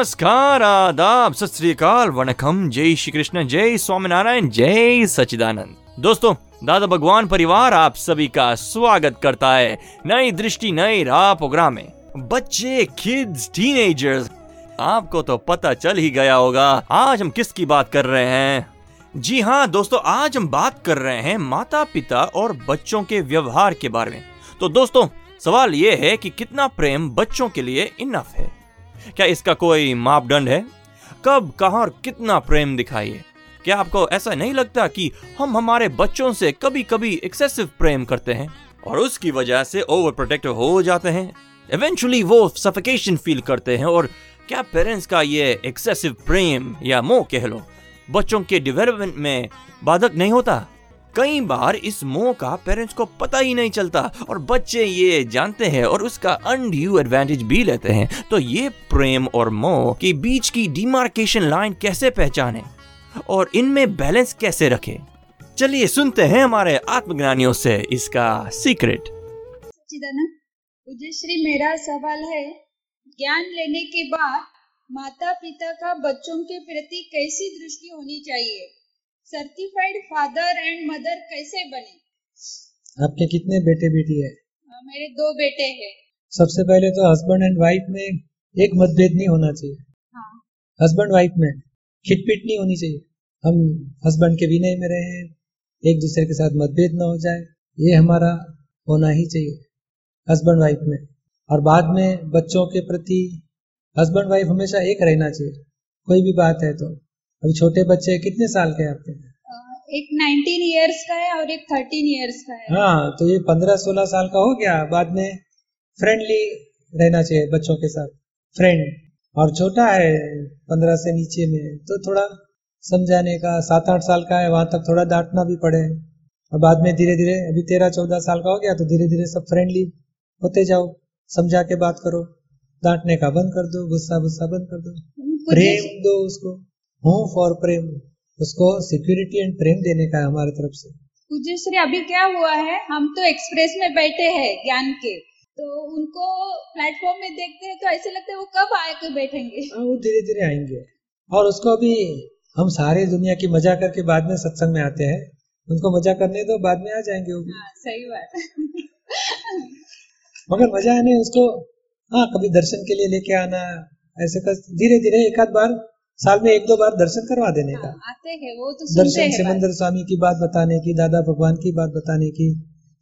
नमस्कार, आदाब, सत वनकम जय श्री कृष्ण, जय स्वामीनारायण, जय सचिदानंद दोस्तों, दादा भगवान परिवार आप सभी का स्वागत करता है नई दृष्टि, नई राह प्रोग्राम में। बच्चे किड्स टीनेजर्स आपको तो पता चल ही गया होगा, आज हम किसकी बात कर रहे हैं? जी हाँ दोस्तों, आज हम बात कर रहे हैं माता पिता और बच्चों के व्यवहार के बारे में। तो दोस्तों, सवाल ये है कि कितना प्रेम बच्चों के लिए इनफ है? क्या इसका कोई मापदंड है? कब, कहा और कितना प्रेम दिखाइए? क्या आपको ऐसा नहीं लगता कि हम हमारे बच्चों से कभी कभी एक्सेसिव प्रेम करते हैं? और उसकी वजह से ओवर प्रोटेक्टिव हो जाते हैं? इवेंचुअली वो सफिकेशन फील करते हैं और क्या पेरेंट्स का ये एक्सेसिव प्रेम या मोह कह लो, बच्चों के डेवलपमेंट में बाधक नहीं होता? कई बार इस मोह का पेरेंट्स को पता ही नहीं चलता और बच्चे ये जानते हैं और उसका अनड्यू एडवांटेज भी लेते हैं। तो ये प्रेम और मोह के बीच की डिमार्केशन लाइन कैसे पहचाने और इनमें बैलेंस कैसे रखें? चलिए सुनते हैं हमारे आत्मज्ञानियों से इसका सीक्रेट श्री मेरा सवाल है। ज्ञान लेने के बाद माता पिता का बच्चों के प्रति कैसी दृष्टि होनी चाहिए? सर्टिफाइड फादर एंड मदर कैसे बने? आपके कितने बेटे बेटी है? मेरे दो बेटे हैं। सबसे पहले तो हस्बैंड एंड वाइफ में एक मतभेद नहीं होना चाहिए। हाँ। हस्बैंड वाइफ में खिटपिट नहीं होनी चाहिए। हम हस्बैंड के विनय में रहे एक दूसरे के साथ मतभेद ना हो जाए ये हमारा होना ही चाहिए हस्बैंड वाइफ में। और बाद में बच्चों के प्रति हस्बैंड वाइफ हमेशा एक रहना चाहिए कोई भी बात है तो। अभी छोटे बच्चे कितने साल के आपके? एक 19 इयर्स का है और एक 13 इयर्स का है। हाँ तो ये 15-16 साल का हो गया। बाद में फ्रेंडली रहना चाहिए बच्चों के साथ। फ्रेंड और छोटा है पंद्रह से नीचे में। तो थोड़ा समझाने का सात आठ साल का है वहाँ तक थोड़ा डांटना भी पड़े। और बाद में धीरे धीरे अभी तेरह चौदह साल का हो गया तो धीरे धीरे सब फ्रेंडली होते जाओ। समझा के बात करो। डांटने का बंद कर दो गुस्सा गुस्सा बंद कर दो। प्रेम दो उसको। होम फॉर प्रेम उसको सिक्योरिटी एंड प्रेम देने का है हमारे तरफ़ से। पूज्य श्री अभी क्या हुआ है? हम तो एक्सप्रेस में बैठे हैं ज्ञान के। तो उनको प्लेटफॉर्म में देखते हैं तो ऐसे लगता है वो कब आके बैठेंगे? हाँ, वो धीरे धीरे आएँगे। और उसको अभी हम सारे दुनिया की मज़ा करके बाद में सत्संग में आते हैं। उनको मज़ा करने दो बाद में आ जाएँगे वो हाँ, सही बात। मगर मज़ा नहीं उसको हाँ कभी दर्शन के लिए लेके आना ऐसे कर धीरे धीरे एक आध बार साल में एक दो बार दर्शन करवा देने का। हाँ, आते हैं वो तो दर्शन सिमंदर स्वामी की बात बताने की दादा भगवान की बात बताने की।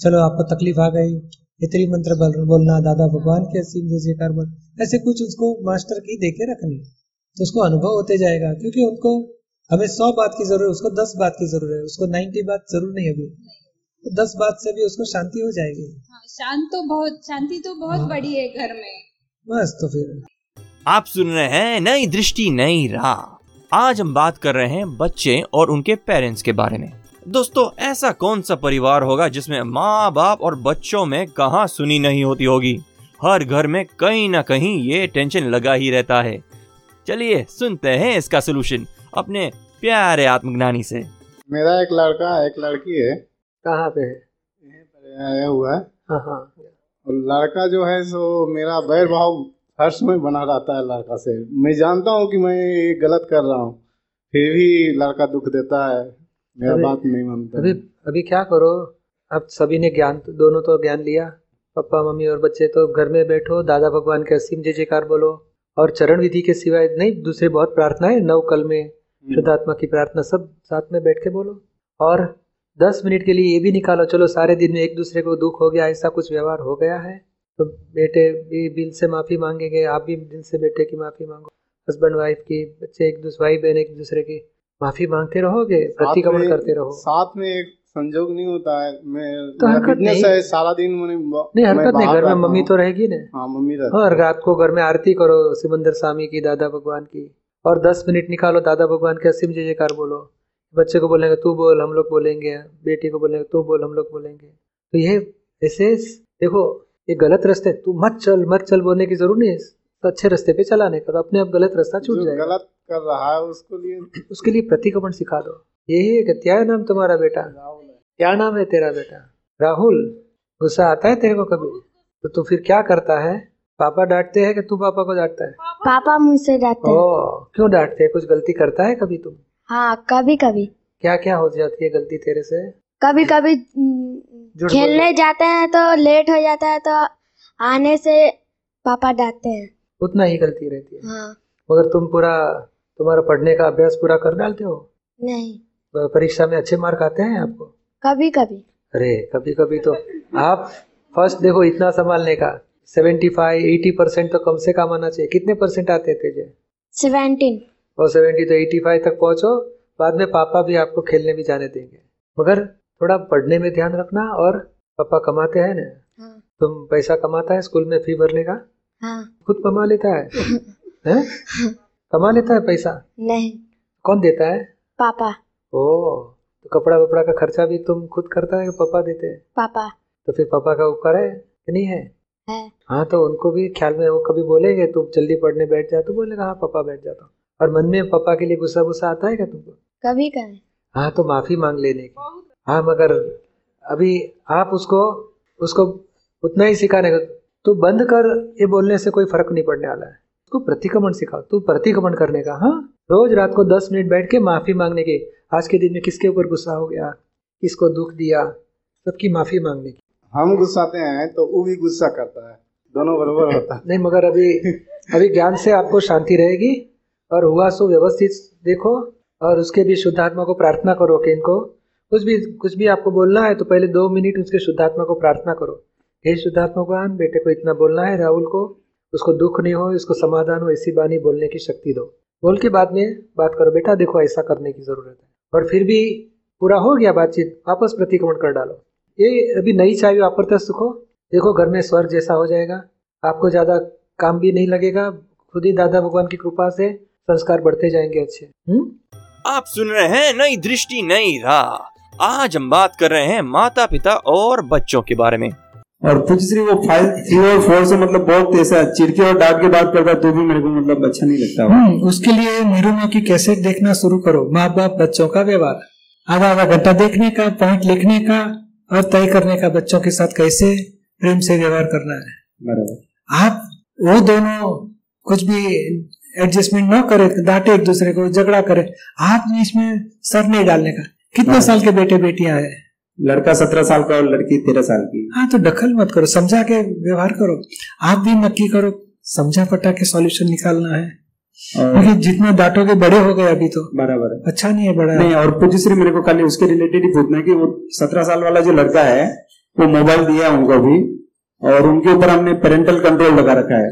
चलो आपको तकलीफ़ आ गई। इतनी मंत्र बोलना दादा भगवान के असीम जय जयकार बोल ऐसे कुछ उसको मास्टर की देखे रखनी तो उसको अनुभव होते जाएगा क्योंकि उनको हमें सौ बात की ज़रूरत है उसको दस बात की ज़रूरत है उसको नाइन्टी बात ज़रूर नहीं अभी। तो दस बात से भी उसको शांति हो जाएगी। हाँ, शांत तो बहुत शांति तो बहुत हाँ। बड़ी है घर में। बस तो फिर। आप सुन रहे हैं नई दृष्टि नई राह। आज हम बात कर रहे हैं बच्चे और उनके पेरेंट्स के बारे में। दोस्तों ऐसा कौन सा परिवार होगा जिसमें माँ बाप और बच्चों में कहा सुनी नहीं होती होगी? हर घर में कहीं ना कहीं ये टेंशन लगा ही रहता है। चलिए सुनते हैं इसका सोल्यूशन अपने प्यारे आत्मज्ञानी से। मेरा एक लड़का एक लड़की है। कहाँ पे है? आया हुआ है। हाँ हाँ। लड़का जो है सो मेरा बैर भाव हर समय बना रहता है लड़का से। मैं जानता हूँ कि मैं ये गलत कर रहा हूँ फिर भी लड़का दुख देता है। मेरा बात नहीं मानता। अभी अभी क्या करो? अब सभी ने ज्ञान दोनों तो ज्ञान लिया। पापा मम्मी और बच्चे तो घर में बैठो। दादा भगवान के असीम जय जयकार बोलो। और चरण विधि के सिवाय नहीं दूसरे बहुत प्रार्थना है नव कल में हम्म। शुद्धात्मा की प्रार्थना सब साथ में बैठ के बोलो। और दस मिनट के लिए ये भी निकालो चलो सारे दिन में एक दूसरे को दुख हो गया ऐसा कुछ व्यवहार हो गया है? तो बेटे भी दिल से माफ़ी मांगेंगे आप भी दिल से बेटे की माफ़ी मांगो। हस्बैंड वाइफ की बच्चे एक दूसरे भाई बहन एक दूसरे की माफ़ी मांगते रहोगे? प्रतिक्रमण करते रहो। साथ में एक संजोग नहीं होता है। मैं तो हरकत नहीं। है सारा दिन मैंने नहीं हरकत नहीं घर में मम्मी तो रहेगी ना? हाँ मम्मी रहती और रात को घर में आरती करो सिमंदर स्वामी की दादा भगवान की। और दस मिनट निकालो दादा भगवान के असीम जय जयकार बोलो। बच्चे को बोलेंगे तू बोल हम लोग बोलेंगे। बेटी को बोलेंगे तू बोल हम लोग बोलेंगे। तो ये ऐसे देखो ये गलत रास्ते तू मत चल मत चल बोलने की ज़रूरत नहीं है तो अच्छे रास्ते पे चलाने का तो अपने आप गलत रास्ता छूट जाए गलत कर रहा है उसको लिए उसके लिए प्रतिक्रमण सिखा दो। यही है कि क्या नाम तुम्हारा बेटा? क्या नाम है तेरा बेटा? राहुल? गुस्सा आता है तेरे को कभी? तो तू फिर क्या करता है? पापा डांटते हैं कि तू पापा को डांटता है? पापा मुझसे डांटते हैं। ओ क्यों डांटते हैं? कुछ गलती करता है कभी तुम हाँ कभी कभी क्या क्या हो जाती है गलती तेरे से? कभी कभी खेलने जाते हैं तो लेट हो जाता है तो आने से पापा डांटते हैं। उतना ही गलती रहती है। हाँ। मगर तुम पूरा तुम्हारा पढ़ने का अभ्यास पूरा कर डालते हो? नहीं। परीक्षा में अच्छे मार्क आते हैं आपको? कभी कभी अरे कभी कभी तो आप फ़र्स्ट देखो इतना संभालने का। सेवेंटी फाइव एटी परसेंट तो कम से कम आना चाहिए। कितने परसेंट आते थे जे सेवेंटीन और सेवेंटी तो एटी फाइव तक पहुंचो। बाद में पापा भी आपको खेलने भी जाने देंगे। मगर थोड़ा पढ़ने में ध्यान रखना और पापा कमाते हैं ना। हाँ। तुम पैसा कमाता है स्कूल में फ़ी भरने का? हाँ। खुद कमा लेता है? हैं? कमा लेता है पैसा? नहीं। कौन देता है? पापा। ओ तो कपड़ा वपड़ा का खर्चा भी तुम खुद करता है पापा देते हैं? पापा। तो फिर पापा का उपकार है कि नहीं है? है। हाँ तो उनको भी ख्याल में वो कभी बोलेंगे तुम जल्दी पढ़ने बैठ जा। तो बोलेगा हाँ पापा बैठ जाता हूँ। और मन में पापा के लिए गुस्सा गुस्सा आता है क्या तुमको? कभी कभी। हाँ तो माफ़ी मांग लेने की। हाँ मगर अभी आप उसको उसको उतना ही सिखाने का तू बंद कर ये बोलने से कोई फ़र्क नहीं पड़ने वाला है। उसको प्रतिक्रमण सिखाओ तू प्रतिक्रमण करने का हाँ? रोज रात को दस मिनट बैठ के माफ़ी मांगने की आज के दिन में किसके ऊपर गुस्सा हो गया? किसको दुख दिया? सबकी माफ़ी मांगने की। हम गुस्साते हैं तो वो भी गुस्सा करता है। दोनों बराबर होता है। नहीं मगर अभी अभी ज्ञान से आपको शांति रहेगी और हुआ सो व्यवस्थित देखो और उसके भी शुद्धात्मा को प्रार्थना करो कि इनको कुछ भी कुछ भी आपको बोलना है तो पहले दो मिनट उसके शुद्धात्मा को प्रार्थना करो। हे शुद्धात्मा भगवान, बेटे को इतना बोलना है, राहुल को, उसको दुख नहीं हो, इसको समाधान हो ऐसी बानी बोलने की शक्ति दो। बोल के बाद में बात करो, बेटा देखो ऐसा करने की ज़रूरत है। और फिर भी पूरा हो गया बातचीत, वापस प्रतिक्रमण कर डालो। ये अभी नई चाबी वापरते सुखो। देखो घर में स्वर्ग जैसा हो जाएगा, आपको ज़्यादा काम भी नहीं लगेगा, खुद ही दादा भगवान की कृपा से संस्कार बढ़ते जाएँगे अच्छे। हम्म? आप सुन रहे हैं नई दृष्टि, नई राह। आज हम बात कर रहे हैं माता पिता और बच्चों के बारे में। और कुछ वो फाइव थ्री और फोर से मतलब बहुत ऐसा चिड़के और डांट के बात करता तो भी मेरे को मतलब अच्छा नहीं लगता। हम्म उसके लिए नीरुमा की कैसेट देखना शुरू करो? माँ बाप बच्चों का व्यवहार। आधा आधा घंटा देखने का पॉइंट लिखने का और तय करने का बच्चों के साथ कैसे प्रेम से व्यवहार करना है। बराबर। आप वो दोनों कुछ भी एडजस्टमेंट ना करे डांटे एक दूसरे को झगड़ा करे आप इसमें सर नहीं डालने का। कितने हाँ। साल के बेटे बेटियाँ हैं? लड़का सत्रह साल का और लड़की तेरह साल की। हाँ तो दखल मत करो समझा के व्यवहार करो। आप भी नक्की करो समझा पटा के सॉल्यूशन निकालना है। और क्योंकि जितना डांटोगे बड़े हो गए अभी तो। बराबर। अच्छा नहीं है बड़ा। नहीं और श्री मेरे को खाली उसके रिलेटेड ही पूछना है कि वो सत्रह साल वाला जो लड़का है वो मोबाइल दिया है उनको भी और उनके ऊपर हमने पेरेंटल कंट्रोल लगा रखा है।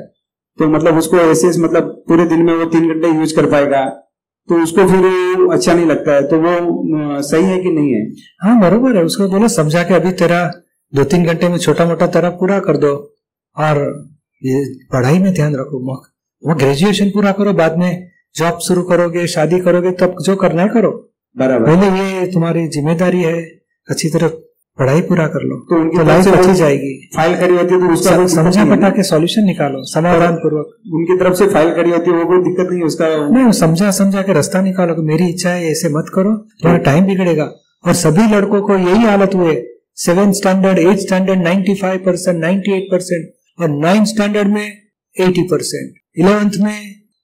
तो मतलब उसको ऐसे मतलब पूरे दिन में वो तीन घंटे यूज़ कर पाएगा। तो उसको फिर अच्छा नहीं लगता है तो वो सही है कि नहीं है? हाँ बरोबर है। उसको बोलो समझा के अभी तेरा दो तीन घंटे में छोटा मोटा तेरा पूरा कर दो। और ये पढ़ाई में ध्यान रखो वो वो ग्रेजुएशन पूरा करो बाद में जॉब शुरू करोगे शादी करोगे तब जो करना है करो। बराबर। पहले ये तुम्हारी ज़िम्मेदारी है अच्छी तरह पढ़ाई पूरा कर लो तो उनकी तो लाइफ से अच्छी जाएगी। फ़ाइल करी होती है तो उसका कोई समझा पटा के सॉल्यूशन निकालो समाधान पूर्वक उनकी तरफ़ से फ़ाइल करी होती है वो कोई दिक्कत नहीं उसका। नहीं समझा समझा के रास्ता निकालो कि मेरी इच्छा है ऐसे मत करो तुम्हारा टाइम बिगड़ेगा। और सभी लड़कों को यही हालत हुए seven standard eight standard ninety five percent ninety eight percent और नाइन्थ स्टैंडर्ड में एटी परसेंट इलेवेंथ में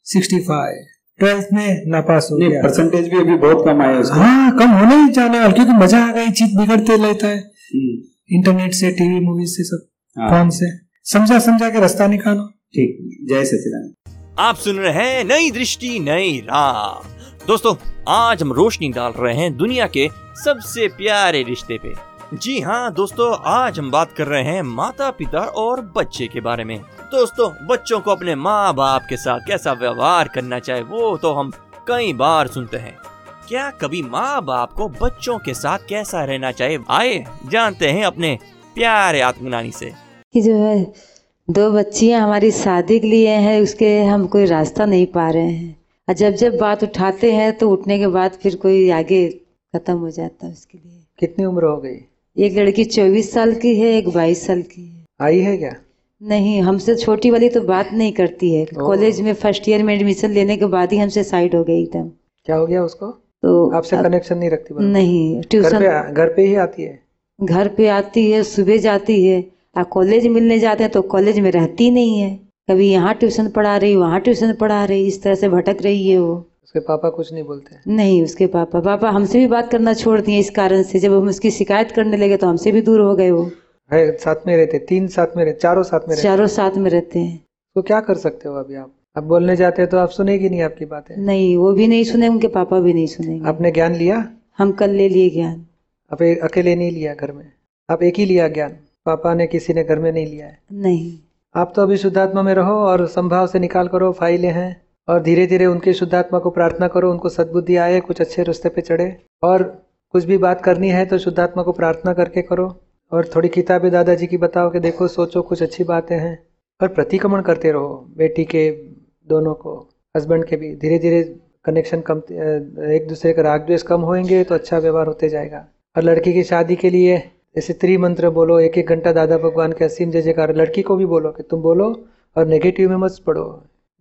सिक्सटी फाइव ट्वेल्थ में नापास हो गया। परसेंटेज भी अभी बहुत कम आया है उसका हाँ कम होने ही जाना है क्योंकि मज़ा आ गई चीज़ बिगड़ते रहता है। हम्म, इंटरनेट से टीवी मूवी से सब हाँ, फ़ोन से। समझा समझा के रास्ता निकालो। ठीक जय सचिदानंद। आप सुन रहे हैं नई दृष्टि नई राह। दोस्तों आज हम रोशनी डाल रहे हैं दुनिया के सबसे प्यारे रिश्ते पे। जी हाँ दोस्तों आज हम बात कर रहे हैं माता पिता और बच्चे के बारे में। दोस्तों बच्चों को अपने माँ बाप के साथ कैसा व्यवहार करना चाहिए वो तो हम कई बार सुनते हैं। क्या कभी माँ बाप को बच्चों के साथ कैसा रहना चाहिए? आए जानते हैं अपने प्यारे आत्मज्ञानी से। कि जो है दो बच्चियाँ हमारी शादी के लिए हैं उसके हम कोई रास्ता नहीं पा रहे हैं। और जब जब बात उठाते हैं तो उठने के बाद फिर कोई आगे खत्म हो जाता है उसके लिए। कितनी उम्र हो गई? एक लड़की चौबीस साल की है एक बाईस साल की है। आई है क्या? नहीं हमसे छोटी वाली तो बात नहीं करती है। कॉलेज में फ़र्स्ट ईयर में एडमिशन लेने के बाद ही हमसे साइड हो गई एकदम। क्या हो गया उसको? तो आपसे कनेक्शन नहीं रखती नहीं ट्यूशन घर पे ही आती है? घर पे आती है सुबह जाती है। और कॉलेज मिलने जाते हैं तो कॉलेज में रहती नहीं है। कभी यहाँ ट्यूशन पढ़ा रही वहाँ ट्यूशन पढ़ा रही इस तरह से भटक रही है वो। उसके पापा कुछ नहीं बोलते? नहीं उसके पापा। पापा हमसे भी बात करना छोड़ दिए इस कारण से। जब हम उसकी शिकायत करने लगे तो हमसे भी दूर हो गए वो। है साथ में रहते तीन साथ में रहते चारों साथ में रहते। चारों साथ में रहते हैं। तो क्या कर सकते हो अभी आप? अब बोलने जाते हैं तो आप सुनेगी नहीं आपकी बातें। नहीं वो भी नहीं सुने उनके पापा भी नहीं सुनेंगे। आपने ज्ञान लिया? हम कल ले लिए ज्ञान। आप अकेले नहीं लिया घर में? आप एक ही लिया ज्ञान? पापा ने किसी ने घर में नहीं लिया है? नहीं। आप तो अभी शुद्धात्मा में रहो और संभाव से निकाल करो फाइलें हैं। और धीरे धीरे उनके शुद्धात्मा को प्रार्थना करो उनको सद्बुद्धि आए कुछ अच्छे रास्ते पे चढ़े। और कुछ भी बात करनी है तो शुद्धात्मा को प्रार्थना करके करो। और थोड़ी किताबें दादाजी की बताओ कि देखो सोचो कुछ अच्छी बातें हैं। और प्रतिक्रमण करते रहो बेटी के दोनों को हस्बैंड के भी। धीरे धीरे कनेक्शन कम एक दूसरे का राग द्वेष कम होंगे तो अच्छा व्यवहार होते जाएगा। और लड़की की शादी के लिए जैसे त्रिमंत्र बोलो एक एक घंटा दादा भगवान के असीम जय जयकार लड़की को भी बोलो कि तुम बोलो और नेगेटिव में मत पढ़ो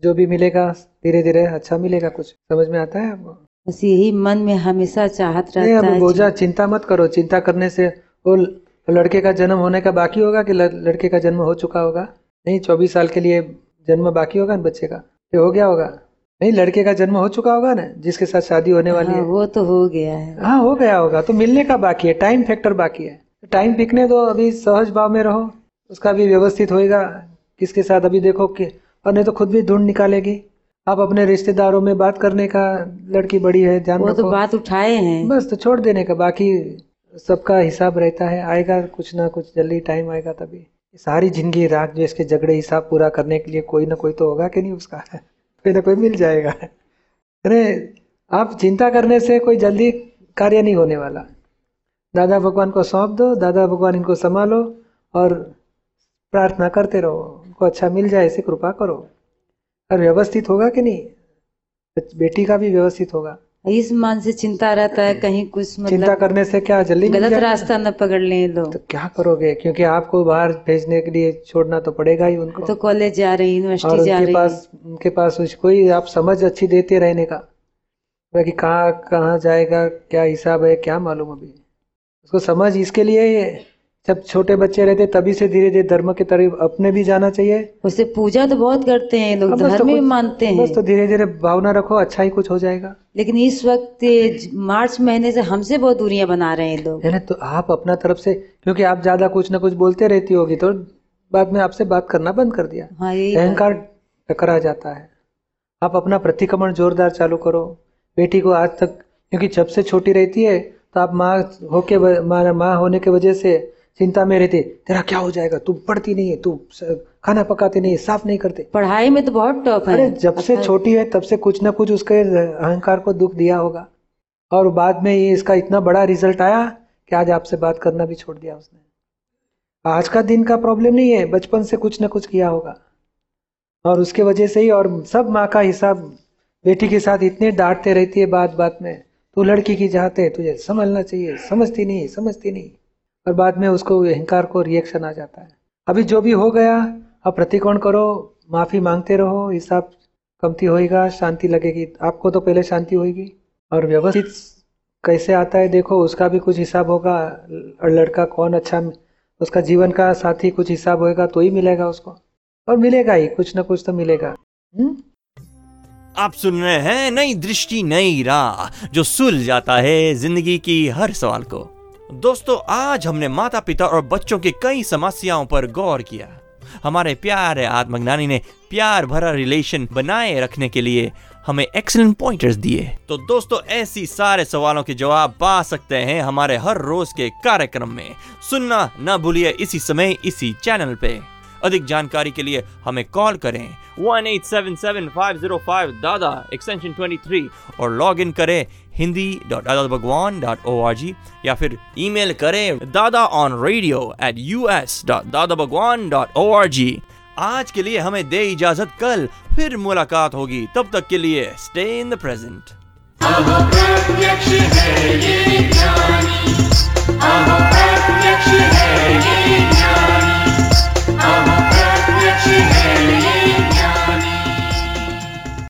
जो भी मिलेगा धीरे धीरे अच्छा मिलेगा कुछ। समझ में आता है आपको? बस यही मन में हमेशा चाहत रहता है। बोझा चिंता मत करो। चिंता करने से वो ल- लड़के का जन्म होने का बाकी होगा कि लड़के का जन्म हो चुका होगा? नहीं चौबीस साल के लिए जन्म बाकी होगा ना बच्चे का? ये हो गया होगा। नहीं लड़के का जन्म हो चुका होगा ना जिसके साथ शादी होने वाली हाँ, है? वो तो हो गया है। हाँ हो गया होगा। तो मिलने का बाकी है टाइम फैक्टर बाकी है। टाइम पिकने दो अभी सहज भाव में रहो। उसका भी व्यवस्थित होएगा। किसके साथ अभी देखो कि और नहीं तो खुद भी ढूंढ निकालेगी। आप अपने रिश्तेदारों में बात करने का लड़की बड़ी है ध्यान वो तो बात उठाए हैं। बस तो छोड़ देने का बाकी सबका हिसाब रहता है, आएगा कुछ ना कुछ, जल्दी टाइम आएगा तभी। सारी ज़िंदगी रात जो इसके झगड़े हिसाब पूरा करने के लिए कोई ना कोई तो होगा कि नहीं उसका? कोई ना कोई मिल जाएगा। अरे, आप चिंता करने से कोई जल्दी कार्य नहीं होने वाला। दादा भगवान को सौंप दो, दादा भगवान इनको संभालो और प्रार्थना करते रहो। उनको अच्छा मिल जाए, ऐसी कृपा करो। और व्यवस्थित होगा कि नहीं? बेटी का भी व्यवस्थित होगा। इस मान से चिंता रहता है कहीं कुछ मतलब चिंता करने से क्या जल्दी गलत रास्ता न पकड़ लें लोग। तो क्या करोगे? क्योंकि आपको बाहर भेजने के लिए छोड़ना तो पड़ेगा ही उनको। तो कॉलेज जा रही यूनिवर्सिटी जा उनके रही। पास उनके पास कोई आप समझ अच्छी देते रहने का। कि कहाँ कहाँ जाएगा क्या हिसाब है क्या मालूम अभी? उसको समझ इसके लिए जब छोटे बच्चे रहते तभी से धीरे धीरे धर्म के तरफ़ अपने भी जाना चाहिए। उसे पूजा तो बहुत करते हैं लोग तो धर्म भी मानते हैं। बस तो धीरे धीरे भावना रखो अच्छा ही कुछ हो जाएगा। लेकिन इस वक्त मार्च महीने से हमसे बहुत दूरियाँ बना रहे हैं लोग। तो आप अपना तरफ़ से क्योंकि आप ज़्यादा कुछ ना कुछ बोलते रहती होगी तो बाद में आपसे बात करना बंद कर दिया। हाँ यही अहंकार टकरा जाता है। आप अपना प्रतिक्रमण जोरदार चालू करो। बेटी को आज तक क्योंकि जब से छोटी रहती है तो आप माँ होके माँ होने की वजह से चिंता में रहते तेरा क्या हो जाएगा? तू पढ़ती नहीं है तू खाना पकाती नहीं है साफ़ नहीं करते। पढ़ाई में तो बहुत टॉप है। अरे जब से अच्छा, छोटी है तब से कुछ ना कुछ उसके अहंकार को दुख दिया होगा। और बाद में ये इसका इतना बड़ा रिज़ल्ट आया कि आज आपसे बात करना भी छोड़ दिया उसने। आज का दिन का प्रॉब्लम नहीं है बचपन से कुछ ना कुछ किया होगा। और उसके वजह से ही और सब माँ का हिसाब बेटी के साथ इतने डांटते रहती है बात बात में। तू लड़की की चाहते है तुझे समझना चाहिए समझती नहीं समझती नहीं। और बाद में उसको अहंकार को रिएक्शन आ जाता है। अभी जो भी हो गया अब प्रतिकोण करो, माफ़ी मांगते रहो हिसाब कमती होएगा, शांति लगेगी। आपको तो पहले शांति होएगी। और व्यवस्थित कैसे आता है, देखो, उसका भी कुछ हिसाब होगा। और लड़का कौन अच्छा उसका जीवन का साथी कुछ हिसाब होएगा तो ही मिलेगा उसको। और मिलेगा ही, कुछ ना कुछ तो मिलेगा। हम्म? आप सुन रहे हैं नई दृष्टि, नई राह, जो सुल जाता है ज़िंदगी की हर सवाल को। दोस्तों, आज हमने माता पिता और बच्चों की कई समस्याओं पर गौर किया। हमारे प्यारे आत्मज्ञानी ने प्यार भरा रिलेशन बनाए रखने के लिए हमें एक्सलेंट पॉइंटर्स दिए। तो दोस्तों, ऐसी सारे सवालों के जवाब पा सकते हैं हमारे हर रोज के कार्यक्रम में। सुनना न भूलिए इसी समय इसी चैनल पे। अधिक जानकारी के लिए हमें कॉल करें one eight seven seven five zero five Dada extension twenty three और लॉग इन करें Hindi dot Dada Bhagwan dot O R G या फिर ईमेल करें Dada on radio at U S dot Dada Bhagwan dot O R G आज के लिए हमें दे इजाज़त कल फिर मुलाकात होगी तब तक के लिए स्टे इन द प्रेजेंट है ये